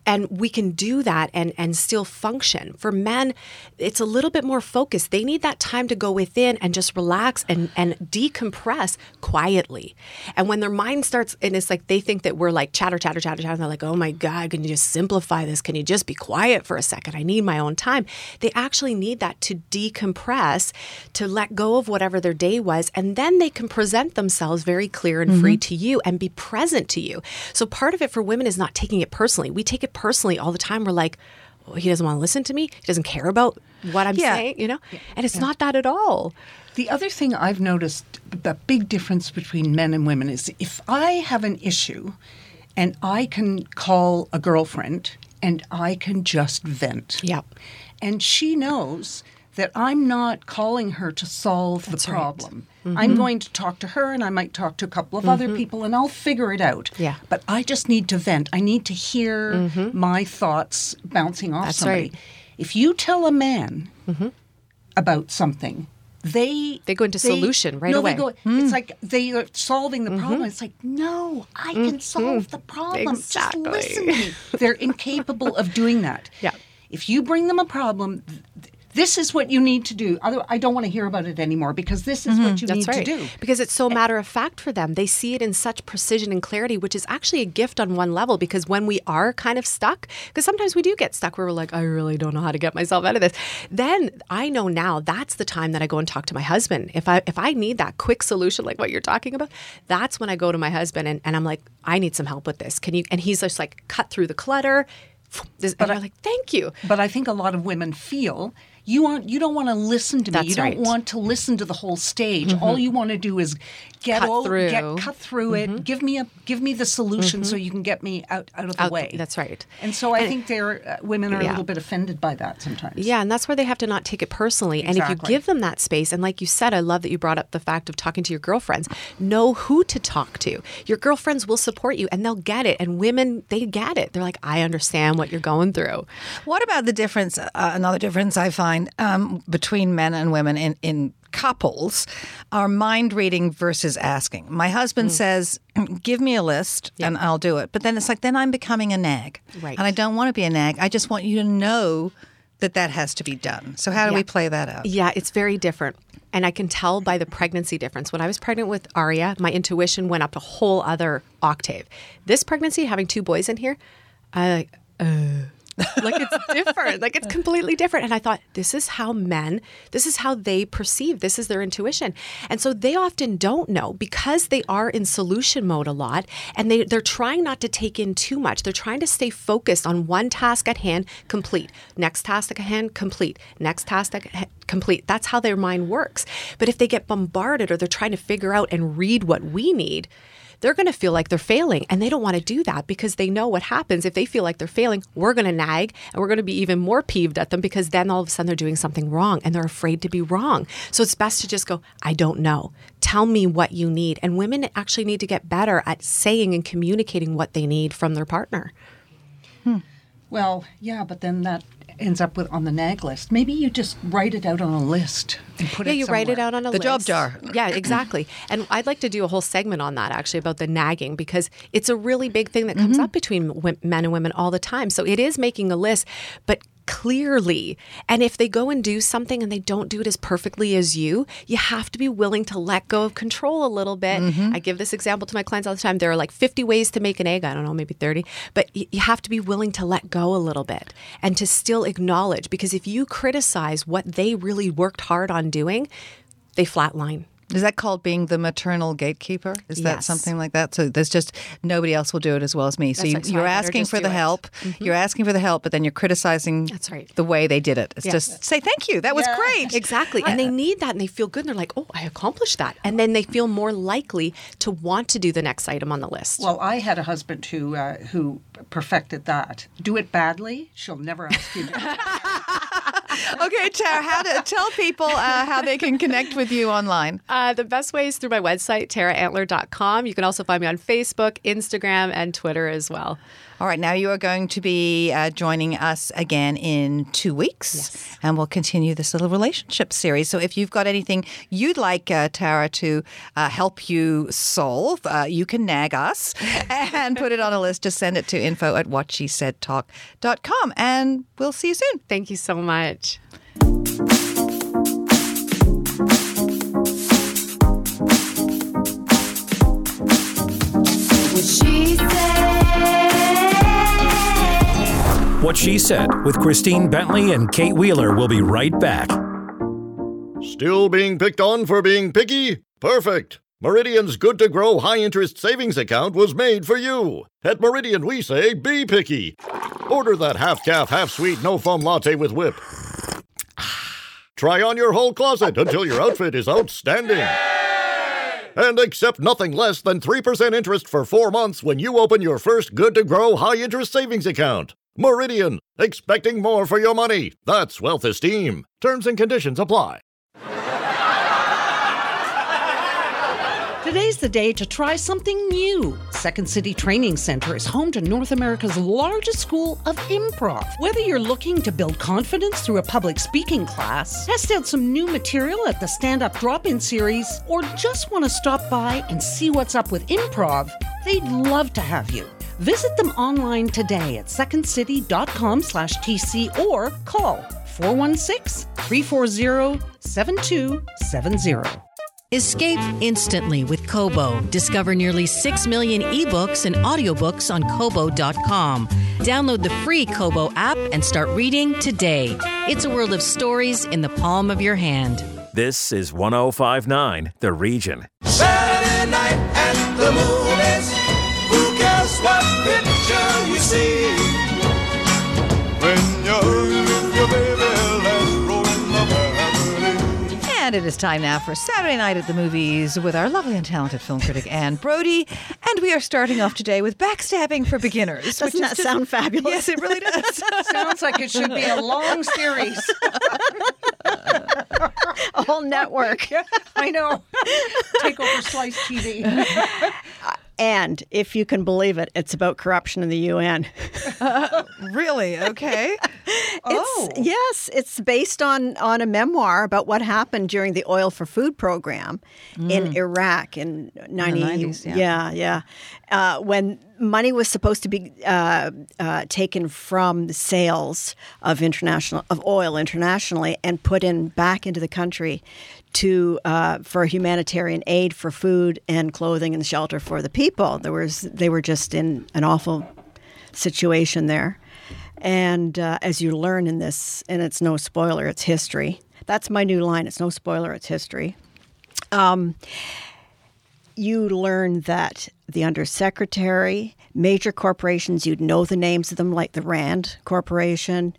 And we can do that and and still function. For men, it's a little bit more focused. They need that time to go within and just relax and and decompress quietly. And when their mind starts and it's like they think that we're like chatter chatter chatter chatter and they're like, "Oh my god, can you just simplify this? Can you just be quiet for a second? I need my own time." They actually need that to decompress, to let go of whatever their day was, and then they can present themselves very clear and free mm-hmm. to you and be present to you. So part of it for women is not taking it personally. We take it personally all the time. We're like, oh, he doesn't want to listen to me. He doesn't care about what I'm
Yeah.
saying, you know? And it's not that at all.
The other thing I've noticed, the big difference between men and women is if I have an issue and I can call a girlfriend and I can just vent.
Yep.
And she knows that I'm not calling her to solve the
right. Mm-hmm.
I'm going to talk to her and I might talk to a couple of other mm-hmm. people and I'll figure it out.
Yeah.
But I just need to vent. I need to hear mm-hmm. my thoughts bouncing off
Mm-hmm. That's
somebody.
right.
If you tell a man mm-hmm. about something, they
They go into solution right
no,
away.
They go, It's mm. like they are solving the problem. It's like, no, I can solve the problem.
Exactly.
Just listen to me. They're incapable of doing that.
Yeah.
If you bring them a problem, this is what you need to do. I don't want to hear about it anymore because this is what mm-hmm. you
That's
need
right.
to do.
Because it's so matter of fact for them. They see it in such precision and clarity, which is actually a gift on one level. Because when we are kind of stuck, because sometimes we do get stuck where we're like, I really don't know how to get myself out of this. Then I know now that's the time that I go and talk to my husband. If I if I need that quick solution, like what you're talking about, that's when I go to my husband and, and I'm like, I need some help with this. Can you? And he's just like, cut through the clutter. This, and I'm like, thank you.
But I think a lot of women feel you want you don't want to listen to me.
That's
you don't
right. Mm-hmm.
want to listen to the whole stage. All you want to do is get
Cut
all,
through. Mm-hmm.
get cut through it. Give me a give me the solution so you can get me out out of the
Out-
way.
that's right.
And so I think they're uh, women are a little bit offended by that sometimes.
Yeah, and that's where they have to not take it personally. And if you give them that space, and like you said, I love that you brought up the fact of talking to your girlfriends. Know who to talk to. Your girlfriends will support you and they'll get it. And women, they get it. They're like, I understand what you're going through.
What about the difference? Uh, another difference I find um, between men and women in, in couples are mind reading versus asking. My husband says, Give me a list and I'll do it. But then it's like, then I'm becoming a nag.
Right.
And I don't want to be a nag. I just want you to know that that has to be done. So, how do we play that out?
Yeah, it's very different. And I can tell by the pregnancy difference. When I was pregnant with Aria, my intuition went up a whole other octave. This pregnancy, having two boys in here, I like, uh, like it's different. like it's completely different. And I thought, this is how men, this is how they perceive, this is their intuition. And so they often don't know because they are in solution mode a lot and they, they're trying not to take in too much. They're trying to stay focused on one task at hand, complete. Next task at hand, complete. Next task at hand, complete. That's how their mind works. But if they get bombarded or they're trying to figure out and read what we need, they're going to feel like they're failing and they don't want to do that because they know what happens. If they feel like they're failing we're going to nag and we're going to be even more peeved at them because then all of a sudden they're doing something wrong and they're afraid to be wrong. So it's best to just go i don't know. Tell me what you need. And women actually need to get better at saying and communicating what they need from their partner. Hmm.
Well, yeah, but then that ends up with on the nag list. Maybe you just write it out on a list and put
yeah,
it
you write it out on a
The
list.
job jar.
Yeah, exactly. and I'd like to do a whole segment on that actually about the nagging because it's a really big thing that comes
Mm-hmm.
up between men and women all the time. So it is making a list, but clearly. And if they go and do something and they don't do it as perfectly as you, you have to be willing to let go of control a little bit.
Mm-hmm.
I give this example to my clients all the time. There are like 50 ways to make an egg. I don't know, maybe 30, but you have to be willing to let go a little bit and to still acknowledge because if you criticize what they really worked hard on doing, they flatline.
Is that called being the maternal gatekeeper? Is that something like that? So there's just nobody else will do it as well as me. So
That's
you,
right.
you're
I
asking for
do
the
it.
help. You're asking for the help, but then you're criticizing
That's right.
the way they did it. It's
Yeah.
just say thank you. That was great.
Exactly. And they need that and they feel good and they're like, oh, I accomplished that. And then they feel more likely to want to do the next item on the list.
Well, I had a husband who uh, who perfected that. Do it badly, she'll never ask you.
Okay, Tara, how to tell people uh, how they can connect with you online.
Uh, the best way is through my website, taraantler.com. You can also find me on Facebook, Instagram, and Twitter as well.
All right, now you are going to be uh, joining us again in two weeks, and we'll continue this little relationship series. So, if you've got anything you'd like uh, Tara to uh, help you solve, uh, you can nag us and put it on a list. Just send it to info at whatshesaidtalk.com, and we'll see you soon.
Thank you so much.
What she said.
What She Said with Christine Bentley and Kate Wheeler will be right back.
Still being picked on for being picky? Perfect. Meridian's good to grow high interest savings account was made for you. At Meridian, we say be picky. Order that half calf, half sweet, no foam latte with whip. Try on your whole closet until your outfit is outstanding. And accept nothing less than 3% interest for four months when you open your first good to grow high interest savings account. Meridian, expecting more for your money. That's wealth esteem. Terms and conditions apply.
Today's the day to try something new. Second City Training Center is home to North America's largest school of improv. Whether you're looking to build confidence through a public speaking class, test out some new material at the stand up drop in series, or just want to stop by and see what's up with improv, they'd love to have you. Visit them online today at secondcity.com slash TC or call 416 340 7270.
Escape instantly with Kobo. Discover nearly 6 million ebooks and audiobooks on Kobo.com. Download the free Kobo app and start reading today. It's a world of stories in the palm of your hand.
This is 1059 The Region.
Saturday night at the movies. Who
And it is time now for Saturday Night at the Movies with our lovely and talented film critic Anne Brodie. And we are starting off today with Backstabbing for Beginners.
Doesn't
is
that
just-
sound fabulous?
Yes, it really does.
Sounds like it should be a long series.
a whole network.
I know. Take over Slice TV.
And if you can believe it, it's about corruption in the UN.
really? Okay.
Oh.
It's, yes, it's based on on a memoir about what happened during the Oil for Food program in Iraq in 90,
90s, yeah.
yeah, yeah. Uh, when money was supposed to be uh, uh, taken from the sales of international of oil internationally and put in back into the country to uh, for humanitarian aid for food and clothing and shelter for the people. There was they were just in an awful situation there. And uh, as you learn in this, and it's no spoiler, it's history. That's my new line. It's no spoiler, it's history. Um, you learn that the undersecretary, major corporations, you'd know the names of them, like the Rand Corporation,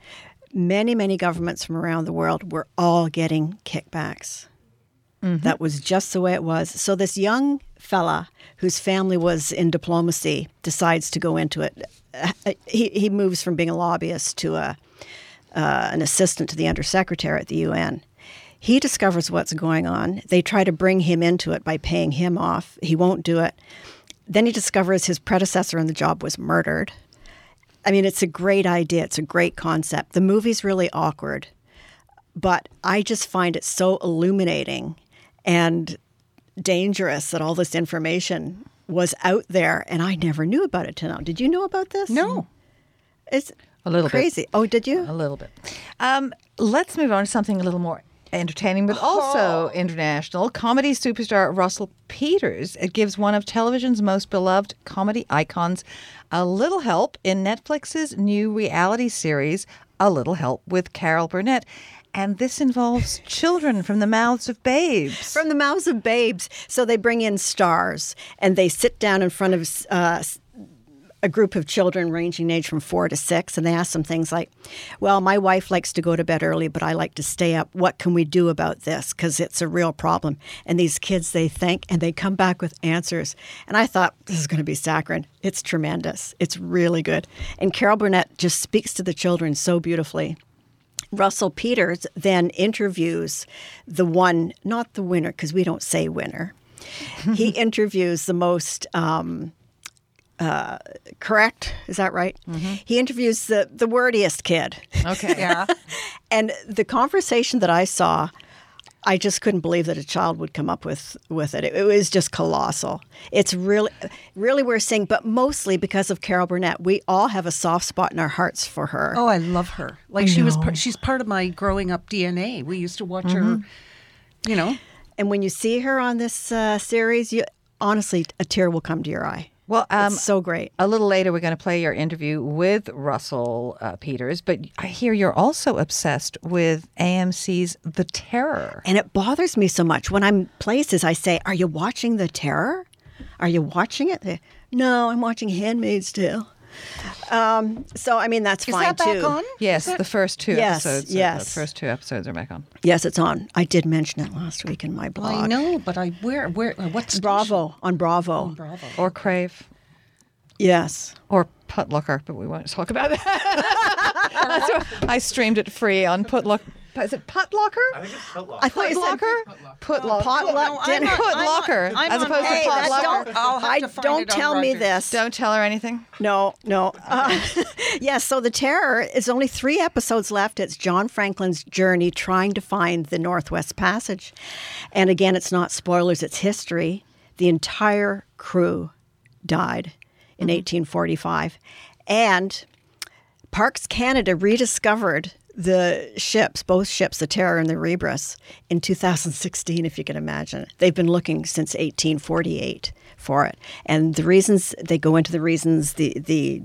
many, many governments from around the world were all getting kickbacks. That was just the way it was. So this young fella whose family was in diplomacy decides to go into it. Uh, He, he moves from being a lobbyist to a uh, an assistant to the undersecretary at the UN. He discovers what's going on. They try to bring him into it by paying him off. He won't do it. Then he discovers his predecessor in the job was murdered. I mean, it's a great idea. It's a great concept. The movie's really awkward, but I just find it so illuminating and dangerous that all this information was out there and I never knew about it till now. Did you know about this?
No.
It's
A little bit.
crazy. Oh, did you?
A little bit. Um, let's move on to something a little more entertaining, but also international. Comedy superstar Russell Peters it gives one of television's most beloved comedy icons a little help in Netflix's new reality series, A Little Help with Carol Burnett. And this involves children from the mouths of babes.
From the mouths of babes. So they bring in stars and they sit down in front of uh, a group of children ranging age from four to six, and they ask them things like, Well, my wife likes to go to bed early, but I like to stay up. What can we do about this? Because it's a real problem. And these kids, they think and they come back with answers. And I thought, This is going to be saccharine. It's tremendous. It's really good. And Carol Burnett just speaks to the children so beautifully. Russell Peters then interviews the one, not the winner, because we don't say winner. he interviews the most um, uh, correct. Is that right? He interviews the, the wordiest kid.
Okay.
Yeah.
And the conversation that I saw, I just couldn't believe that a child would come up with with it. It, it was just colossal. It's really, really we're seeing, but mostly because of Carol Burnett. We all have a soft spot in our hearts for her.
Oh, I love her. Like she was, par- she's part of my growing up DNA. We used to watch her, you know.
And when you see her on this uh, series, you honestly a tear will come to your eye.
Well, um,
it's so great.
A little later, we're going to play your interview with Russell uh, Peters, but I hear you're also obsessed with AMC's The Terror.
And it bothers me so much when I'm places. I say, "Are you watching The Terror? Are you watching it?" They, no, I'm watching Handmaid's Tale. Um, so I mean that's
Is
fine
that back
too.
on?
Yes, the first two
Yes,
episodes.
yes.
the first two episodes are back on.
Yes, it's on. I did mention it last week in my blog.
I know, but I where where uh, what's
Bravo on Bravo.
Bravo.
Or Crave.
Yes.
Or Putlucker, but we won't talk about that. I streamed it free on Putluck. Is it Putlocker?
I thought you said
Putlocker? Putlock.
potluck
No, I'm
dinner.
not- I'm not-
Putlocker,
I'm
as
on-
opposed to
Hey, that
potlucker.
don't,
I'll have
I,
to find
don't
it on
tell me
Rogers.
this.
Don't tell her anything.
No, no. Uh, yes, so The Terror is only three episodes left. It's John Franklin's journey trying to find the Northwest Passage. And again, it's not spoilers, it's history. The entire crew died in 1845. And Parks Canada rediscovered the ships, both ships, the Terror and the Erebus, in 2016, if you can imagine. They've been looking since 1848 for it. And the reasons, they go into the reasons the, the,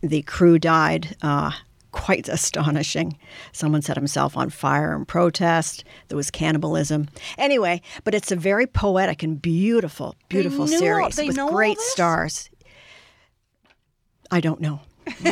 the crew died. Uh, quite astonishing. Someone set himself on fire in protest. There was cannibalism. Anyway, but it's a very poetic and beautiful, beautiful
all-
series with great stars. I don't know.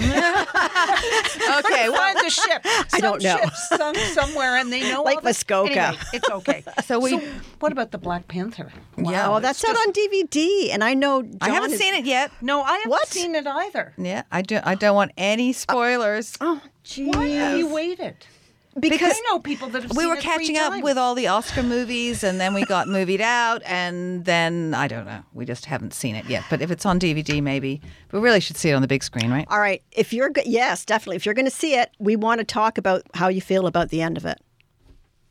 Okay, well,
Find the ship.
I don't know.
sunk somewhere, and they know like.
Muskoka.
Anyway, it's okay.
So we-
what about the Black Panther?
Yeah.
well, that's out on DVD, and I know John
I haven't
is-
seen it yet.
No, I haven't
What?
seen it either.
Yeah, I do. I don't want any uh, spoilers.
Oh, geez.
Why have you waited?
Because
I know people that have
we
seen
were
it three
catching up
times.
with all the Oscar movies, and then we got movied out, and then I don't know. We just haven't seen it yet. But if it's on DVD, maybe we really should see it on the big screen, right?
all right, if you're go- yes, definitely. If you're going to see it, we want to talk about how you feel about the end of it.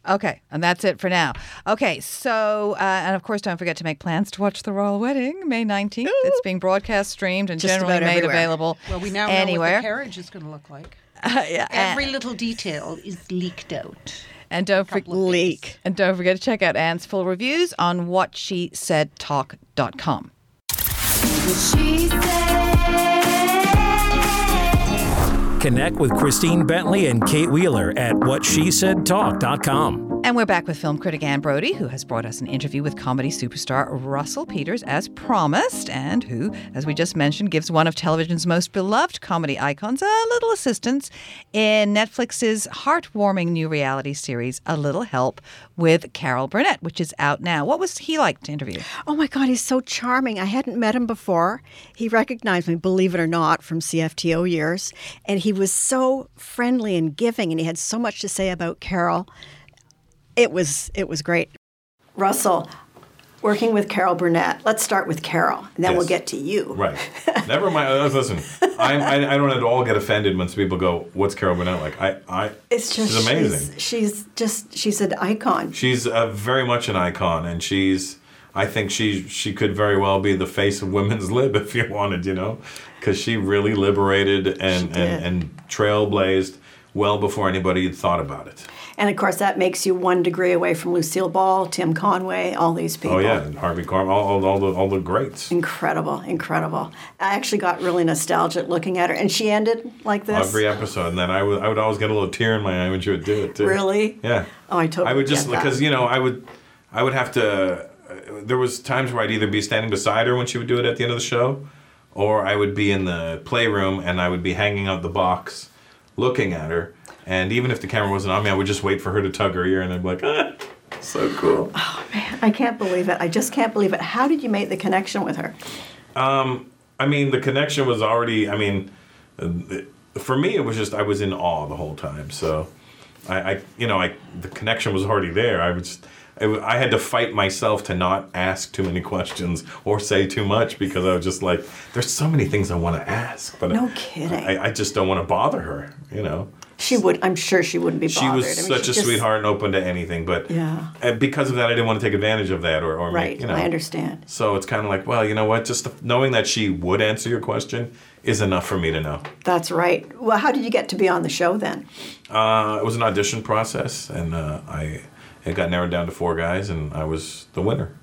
Okay, and that's it for now. Okay, so uh, and of course, don't forget to make plans to watch the royal wedding May nineteenth. It's being broadcast, streamed, and
Just
generally made
everywhere.
available
Well, we now know
anywhere.
what the carriage is going to look like.
yeah,
Every
and,
little detail is leaked out.
and don't forget
Leak.
and don't forget to check out Anne's full reviews on whatshesaidtalk.com.
She said.
Connect with Christine Bentley and Kate Wheeler at whatshesaidtalk.com.
And we're back with film critic Anne Brodie, who has brought us an interview with comedy superstar Russell Peters as promised, and who, as we just mentioned, gives one of television's most beloved comedy icons a little assistance in Netflix's heartwarming new reality series, A Little Help, with Carol Burnett, which is out now. What was he like to interview?
Oh my God, he's so charming. I hadn't met him before. He recognized me, believe it or not, from CFTO years. And he was so friendly and giving, and he had so much to say about Carol. It was it was great. Russell, working with Carol Burnett. Let's start with Carol, and then we'll get to you.
Right. Never mind. uh, Listen, I'm, I, I don't at all get offended when people go, "What's Carol Burnett like?" I, I
It's just
she's amazing.
She's, she's just she's an icon.
She's uh, very much an icon, and she's. I think she she could very well be the face of women's lib if you wanted, you know, because she really liberated and, and and trailblazed well before anybody had thought about it.
And of course, that makes you one degree away from Lucille Ball, Tim Conway, all these people.
Oh yeah, and Harvey Korman, all, all, all the all the greats.
Incredible, incredible. I actually got really nostalgic looking at her, and she ended like this.
Every episode, and then I would I would always get a little tear in my eye when she would do it too.
Really?
Yeah.
Oh, I totally
I would just because you know I would I would have to. Uh, there was times where I'd either be standing beside her when she would do it at the end of the show, or I would be in the playroom and I would be hanging out the box, looking at her. And even if the camera wasn't on me, I would just wait for her to tug her ear, and I'd be like, ah, so cool.
Oh man, I can't believe it. I just can't believe it. How did you make the connection with her?
Um, I mean, the connection was already. I mean, for me, it was just I was in awe the whole time. So, I, I you know, I the connection was already there. I was. Just, I, had to fight myself to not ask too many questions or say too much because I was just like, there's so many things I want to ask, but
No kidding.
I, I just don't want to bother her. You know,
She would. I'm sure she wouldn't be bothered.
she was
I mean,
such
she
a
just-
sweetheart and open to anything, but
Yeah.
because of that, I didn't want to take advantage of that or, or
Right.
make, you know.
I understand.
So it's kind of like, well, you know what? Just the, knowing that she would answer your question is enough for me to know.
That's right. Well, how did you get to be on the show then?
Uh, it was an audition process, and uh, I it got narrowed down to four guys, and I was the winner.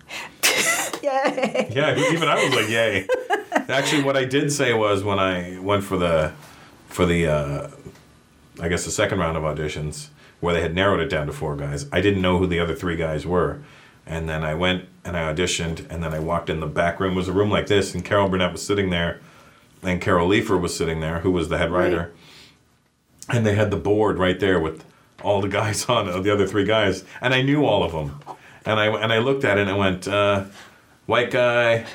Yay!
Yeah, even I was like, yay. Actually, what I did say was when I went for the for the uh, I guess the second round of auditions where they had narrowed it down to four guys. I didn't know who the other three guys were. And then I went and I auditioned, and then I walked in the back room. It was a room like this, and Carol Burnett was sitting there, and Carol Leifer was sitting there, who was the head writer. And they had the board right there with all the guys on it, the other three guys, and I knew all of them. And I and I looked at it and I went, uh, white guy,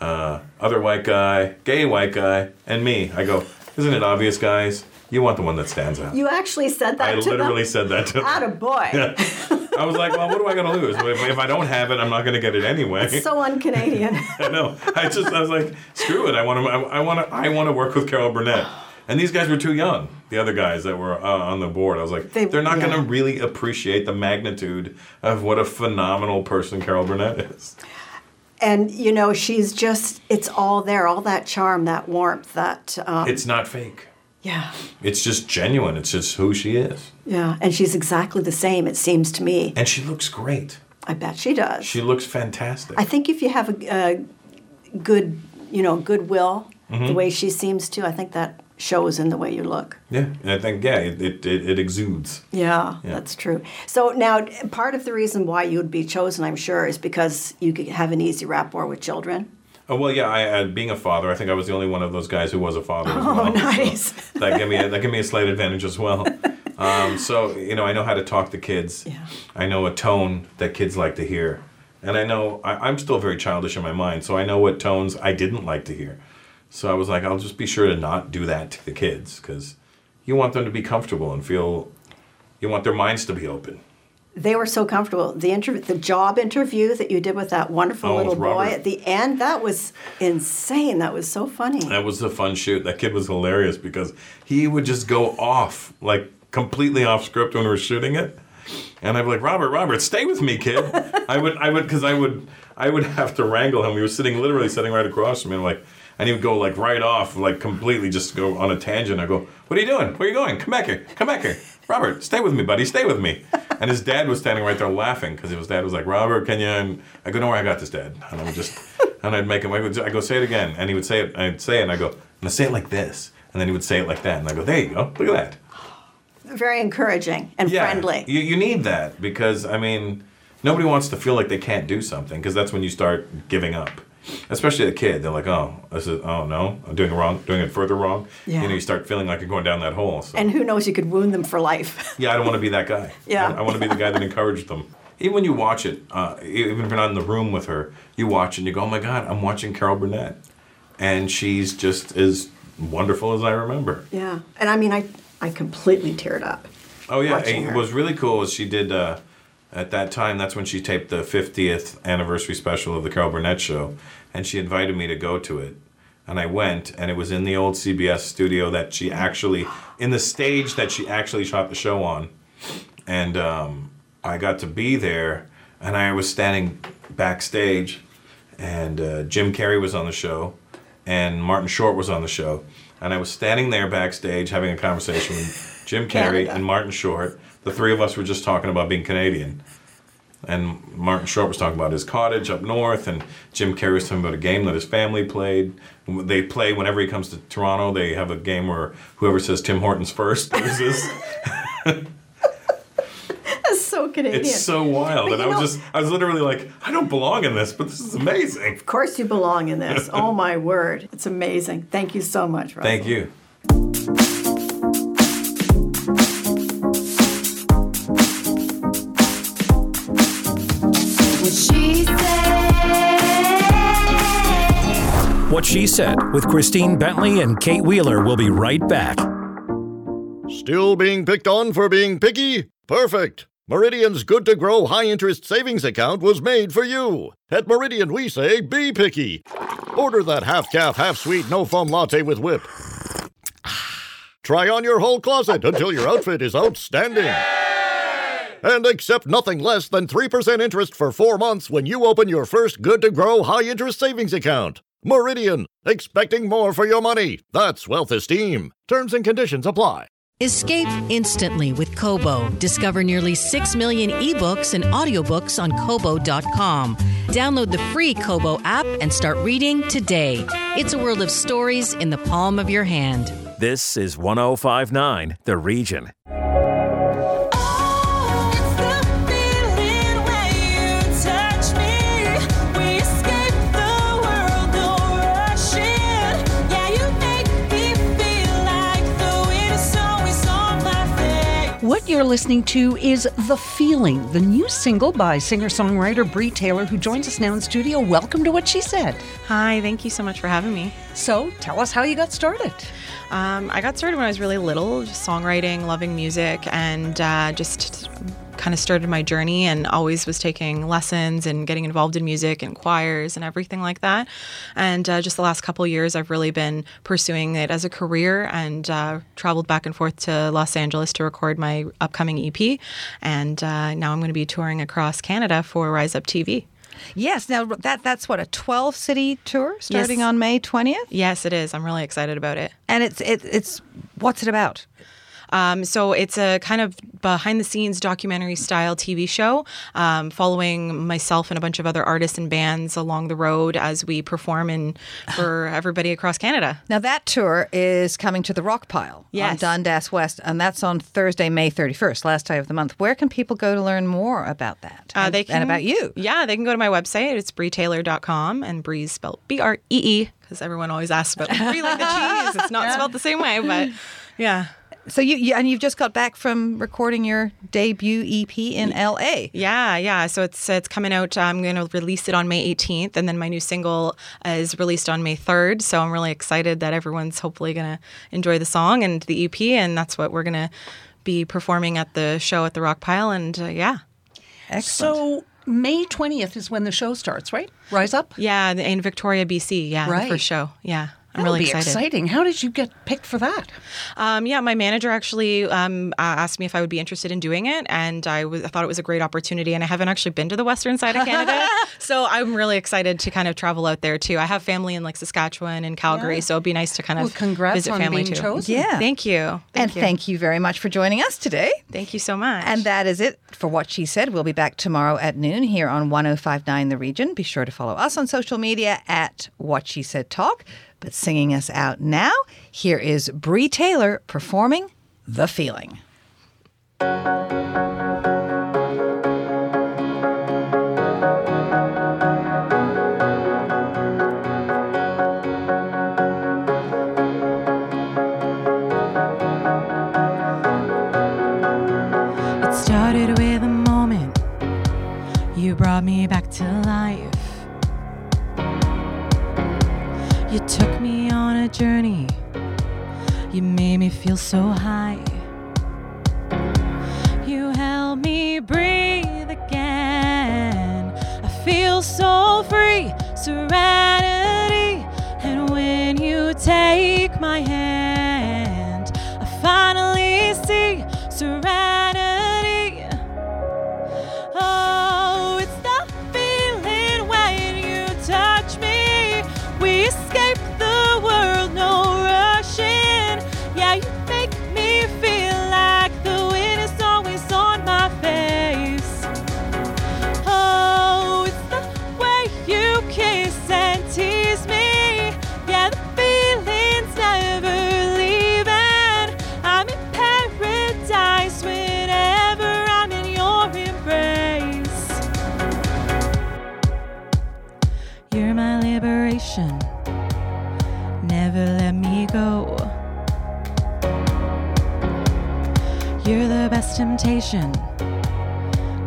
uh, other white guy, gay white guy, and me. I go, isn't it obvious, guys? You want the one that stands out.
You actually said that
I literally
them?
said that to them.
Atta boy.
Yeah. I was like, well, what am I going to lose? If, if I don't have it, I'm not going to get it anyway.
It's so un-Canadian.
I know. I just, I was like, screw it. I want to, I want to, I want to work with Carol Burnett. And these guys were too young. The other guys that were uh, on the board, I was like,
they,
are not
yeah.
going to really appreciate the magnitude of what a phenomenal person Carol Burnett is.
and you know, she's just—it's all there, all that charm, that warmth, that. Um,
It's not fake.
Yeah,
It's just genuine. It's just who she is.
yeah, and she's exactly the same. It seems to me.
And she looks great.
I bet she does.
She looks fantastic.
I think if you have a, a good, you know, goodwill, the
Mhm.
way she seems to, I think that shows in the way you look.
yeah, and I think yeah, it it, it, it exudes.
Yeah,
Yeah.
that's true. So now, part of the reason why you would be chosen, I'm sure, is because you could have an easy rapport with children.
Oh well, yeah. I, uh, being a father, I think I was the only one of those guys who was a father. As
Oh,
well, so
nice.
that gave me a, that gave me a slight advantage as well. Um, so you know, I know how to talk to kids.
Yeah.
I know a tone that kids like to hear, and I know I, I'm still very childish in my mind, so I know what tones I didn't like to hear. So I was like, I'll just be sure to not do that to the kids because you want them to be comfortable and feel. You want their minds to be open.
They were so comfortable. The interview, the job interview that you did with that wonderful
Oh,
little boy at the end, that was insane. That was so funny.
That was a fun shoot. That kid was hilarious because he would just go off, like completely off script when we were shooting it. And I'd be like, Robert, Robert, stay with me, kid. I would, I would, because I would, I would have to wrangle him. We were sitting, literally sitting right across from me, and like, and he would go like right off, like completely, just go on a tangent. I go, What are you doing? Where are you going? Come back here. Come back here. Robert, stay with me, buddy. Stay with me. And his dad was standing right there laughing because his dad was like, Robert, can you? And I go, No, I got this, Dad. And I would just, and I'd make him. I would, I go, say it again, and he would say it. I'd say it, and I go, I'm gonna say it like this. and then he would say it like that, and I go, "There you go, look at that."
Very encouraging and friendly.
You, you need that because I mean, nobody wants to feel like they can't do something because that's when you start giving up. Especially a kid, they're like, "Oh, this is oh no, I'm doing it wrong, doing it further wrong."
Yeah.
You know, you start feeling like you're going down that hole. So.
And who knows, you could wound them for life.
Yeah, I don't want to be that guy.
Yeah.
I, I want to be the guy that encouraged them. Even when you watch it, uh, even if you're not in the room with her, you watch and you go, "Oh my God, I'm watching Carol Burnett," and she's just as wonderful as I remember.
yeah. And I mean, I, I completely teared up.
Oh yeah, it was really cool. She did uh, at that time? That's when she taped the 50th anniversary special of the Carol Burnett Show, and she invited me to go to it. And I went, and it was in the old CBS studio that she actually, in the stage that she actually shot the show on, and um, I got to be there, and I was standing backstage, and uh, Jim Carrey was on the show, and Martin Short was on the show, and I was standing there backstage having a conversation with Jim Carrey and Martin Short. The three of us were just talking about being Canadian. And Martin Short was talking about his cottage up north, and Jim Carrey was talking about a game that his family played. They play whenever he comes to Toronto. They have a game where whoever says Tim Hortons first loses.
That's so Canadian.
It's so wild,
But
and I was
know-
just, I was literally like, I don't belong in this, but this is amazing.
Of course, you belong in this. oh my word, it's amazing. Thank you so much, Russell.
Thank you.
What She Said
with Christine Bentley and Kate Wheeler will be right back.
Still being picked on for being picky? Perfect. Meridian's good to grow high interest savings account was made for you. At Meridian, we say be picky. Order that half calf, half sweet, no foam latte with whip. Try on your whole closet until your outfit is outstanding. And accept nothing less than 3% interest for four months when you open your first good to grow high interest savings account. Meridian, expecting more for your money. That's wealth esteem. Terms and conditions apply.
Escape instantly with Kobo. Discover nearly 6 million ebooks and audiobooks on Kobo.com. Download the free Kobo app and start reading today. It's a world of stories in the palm of your hand.
This is 1059 The Region.
You're listening to is The Feeling, the new single by singer songwriter Bree Taylor, who joins us now in studio. Welcome to What She Said.
Hi, thank you so much for having me.
So, tell us how you got started.
Um, I got started when I was really little, just songwriting, loving music, and uh, just kind of started my journey and always was taking lessons and getting involved in music and choirs and everything like that. And uh, just the last couple of years, I've really been pursuing it as a career and uh, traveled back and forth to Los Angeles to record my upcoming EP. And uh, now I'm going to be touring across Canada for Rise Up TV.
Yes. Now that that's what a 12 city tour starting
Yes.
on May 20th,
Yes, it is. I'm really excited about it.
and it's it, it's what's it about?
Um, so it's a kind of behind the scenes documentary style TV show um, following myself and a bunch of other artists and bands along the road as we perform in for everybody across Canada.
Now that tour is coming to the Rock Pile on Dundas West, and that's on Thursday, May 31st, last day of the month. Where can people go to learn more about that?
Uh,
and,
they can,
and about you?
Yeah, they can go to my website. It's breetaylor.com and Bree's spelled B R E E because everyone always asks about Bree like the cheese. It's not spelled the same way, but yeah.
So you, you and you've just got back from recording your debut EP in LA.
Yeah, yeah. So it's it's coming out. I'm going to release it on May 18th, and then my new single is released on May 3rd. So I'm really excited that everyone's hopefully going to enjoy the song and the EP, and that's what we're going to be performing at the show at the Rock Pile. And uh, yeah,
Excellent.
So, May 20th is when the show starts, right? Rise Up?
yeah, in Victoria, BC. Yeah,
Right.
the first show. Yeah. I'm
That'll
really
be
excited.
exciting. How did you get picked for that?
Um, yeah, my manager actually um, uh, asked me if I would be interested in doing it, and I was- I thought it was a great opportunity. And I haven't actually been to the western side of Canada, so I'm really excited to kind of travel out there too. I have family in like Saskatchewan and Calgary,
Yeah.
so it'd be nice to kind of
Well, congrats
visit
on
family
being
too.
chosen.
Yeah.
Thank you.
and thank you very much for joining us today.
Thank you so much.
And that is it for what she said. We'll be back tomorrow at noon here on 1059 The Region. Be sure to follow us on social media at What She Said Talk. But singing us out now, here is Bree Taylor performing The Feeling.
It started with a moment you brought me back to life. Feel so high. You help me breathe again. I feel so free, serenity. And when you take my hand,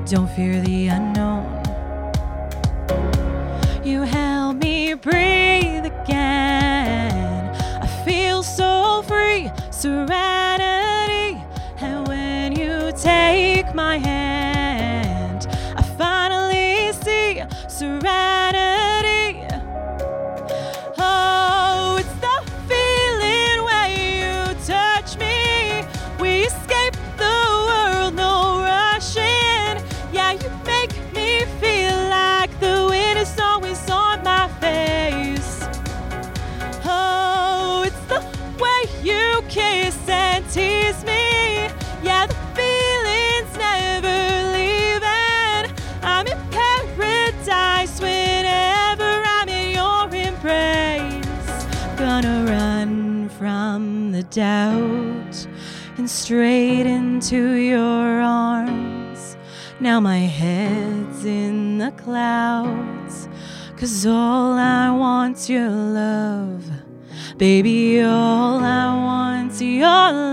Don't fear the unknown. You help me breathe again. I feel so free, serenity. And when you take my hand, I finally see serenity. Straight into your arms. Now my head's in the clouds. Cause all I want's your love. Baby, all I want's your love.